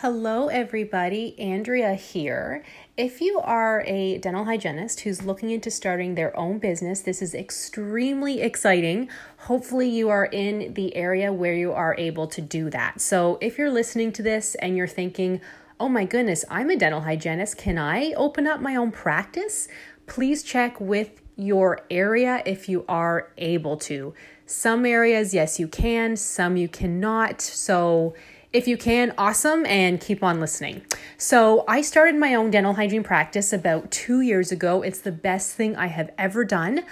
Hello, everybody. Andrea here. If you are a dental hygienist who's looking into starting their own business, this is extremely exciting. Hopefully, you are in the area where you are able to do that. So, if you're listening to this and you're thinking, oh my goodness, I'm a dental hygienist, can I open up my own practice? Please check with your area if you are able to. Some areas, yes, you can, some you cannot. So, if you can, awesome, and keep on listening. So, I started my own dental hygiene practice about two years ago. It's the best thing I have ever done.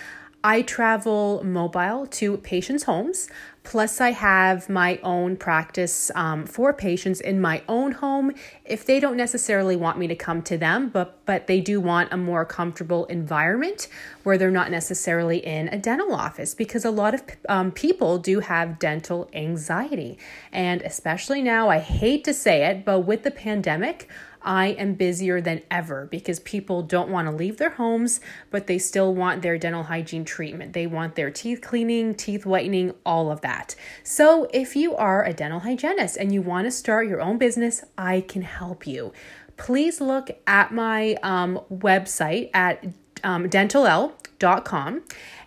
I travel mobile to patients' homes. Plus, I have my own practice um, for patients in my own home if they don't necessarily want me to come to them, but, but they do want a more comfortable environment where they're not necessarily in a dental office because a lot of um, people do have dental anxiety. And especially now, I hate to say it, but with the pandemic, I am busier than ever because people don't want to leave their homes, but they still want their dental hygiene treatment. They want their teeth cleaning, teeth whitening, all of that. So, if you are a dental hygienist and you want to start your own business, I can help you. Please look at my um, website at um, dental.com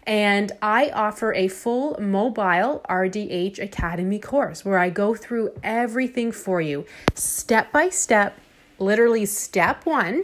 and I offer a full mobile RDH Academy course where I go through everything for you step by step literally step one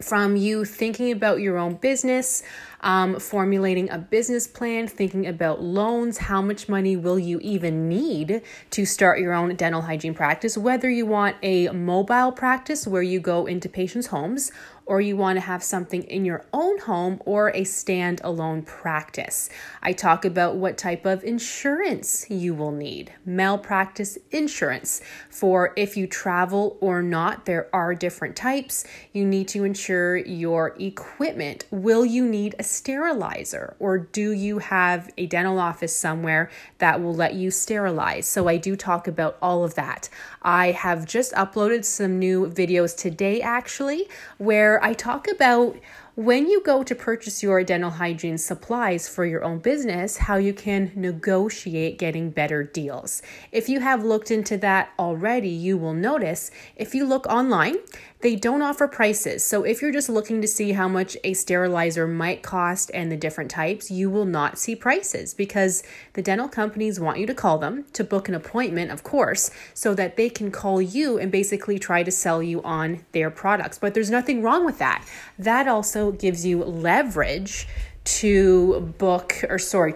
from you thinking about your own business, um, formulating a business plan, thinking about loans, how much money will you even need to start your own dental hygiene practice, whether you want a mobile practice where you go into patients' homes or you want to have something in your own home or a standalone practice. I talk about what type of insurance you will need, malpractice insurance for if you travel or not. There are different types. You need to insure your equipment. Will you need a sterilizer or do you have a dental office somewhere that will let you sterilize? So I do talk about all of that. I have just uploaded some new videos today actually where I talk about when you go to purchase your dental hygiene supplies for your own business, how you can negotiate getting better deals. If you have looked into that already, you will notice if you look online, they don't offer prices. So if you're just looking to see how much a sterilizer might cost and the different types, you will not see prices because the dental companies want you to call them to book an appointment, of course, so that they can call you and basically try to sell you on their products. But there's nothing wrong with that. That also gives you leverage to book or sorry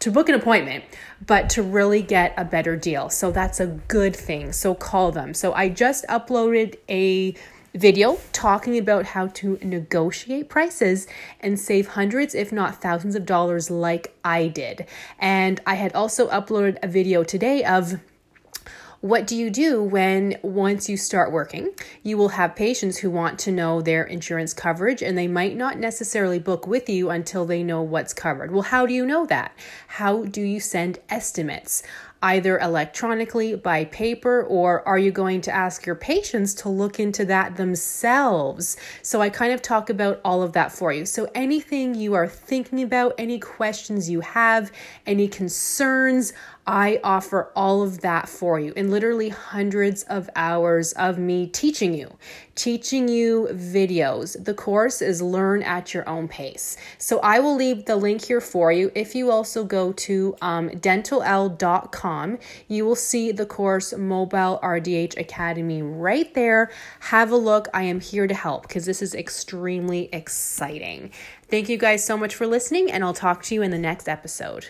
to book an appointment, but to really get a better deal. So that's a good thing. So call them. So I just uploaded a video talking about how to negotiate prices and save hundreds, if not thousands of dollars, like I did. And I had also uploaded a video today of what do you do when once you start working, you will have patients who want to know their insurance coverage and they might not necessarily book with you until they know what's covered? Well, how do you know that? How do you send estimates? Either electronically by paper or are you going to ask your patients to look into that themselves? So I kind of talk about all of that for you. So anything you are thinking about, any questions you have, any concerns, I offer all of that for you in literally hundreds of hours of me teaching you, teaching you videos. The course is Learn at Your Own Pace. So I will leave the link here for you. If you also go to um, you will see the course Mobile RDH Academy right there. Have a look. I am here to help because this is extremely exciting. Thank you guys so much for listening, and I'll talk to you in the next episode.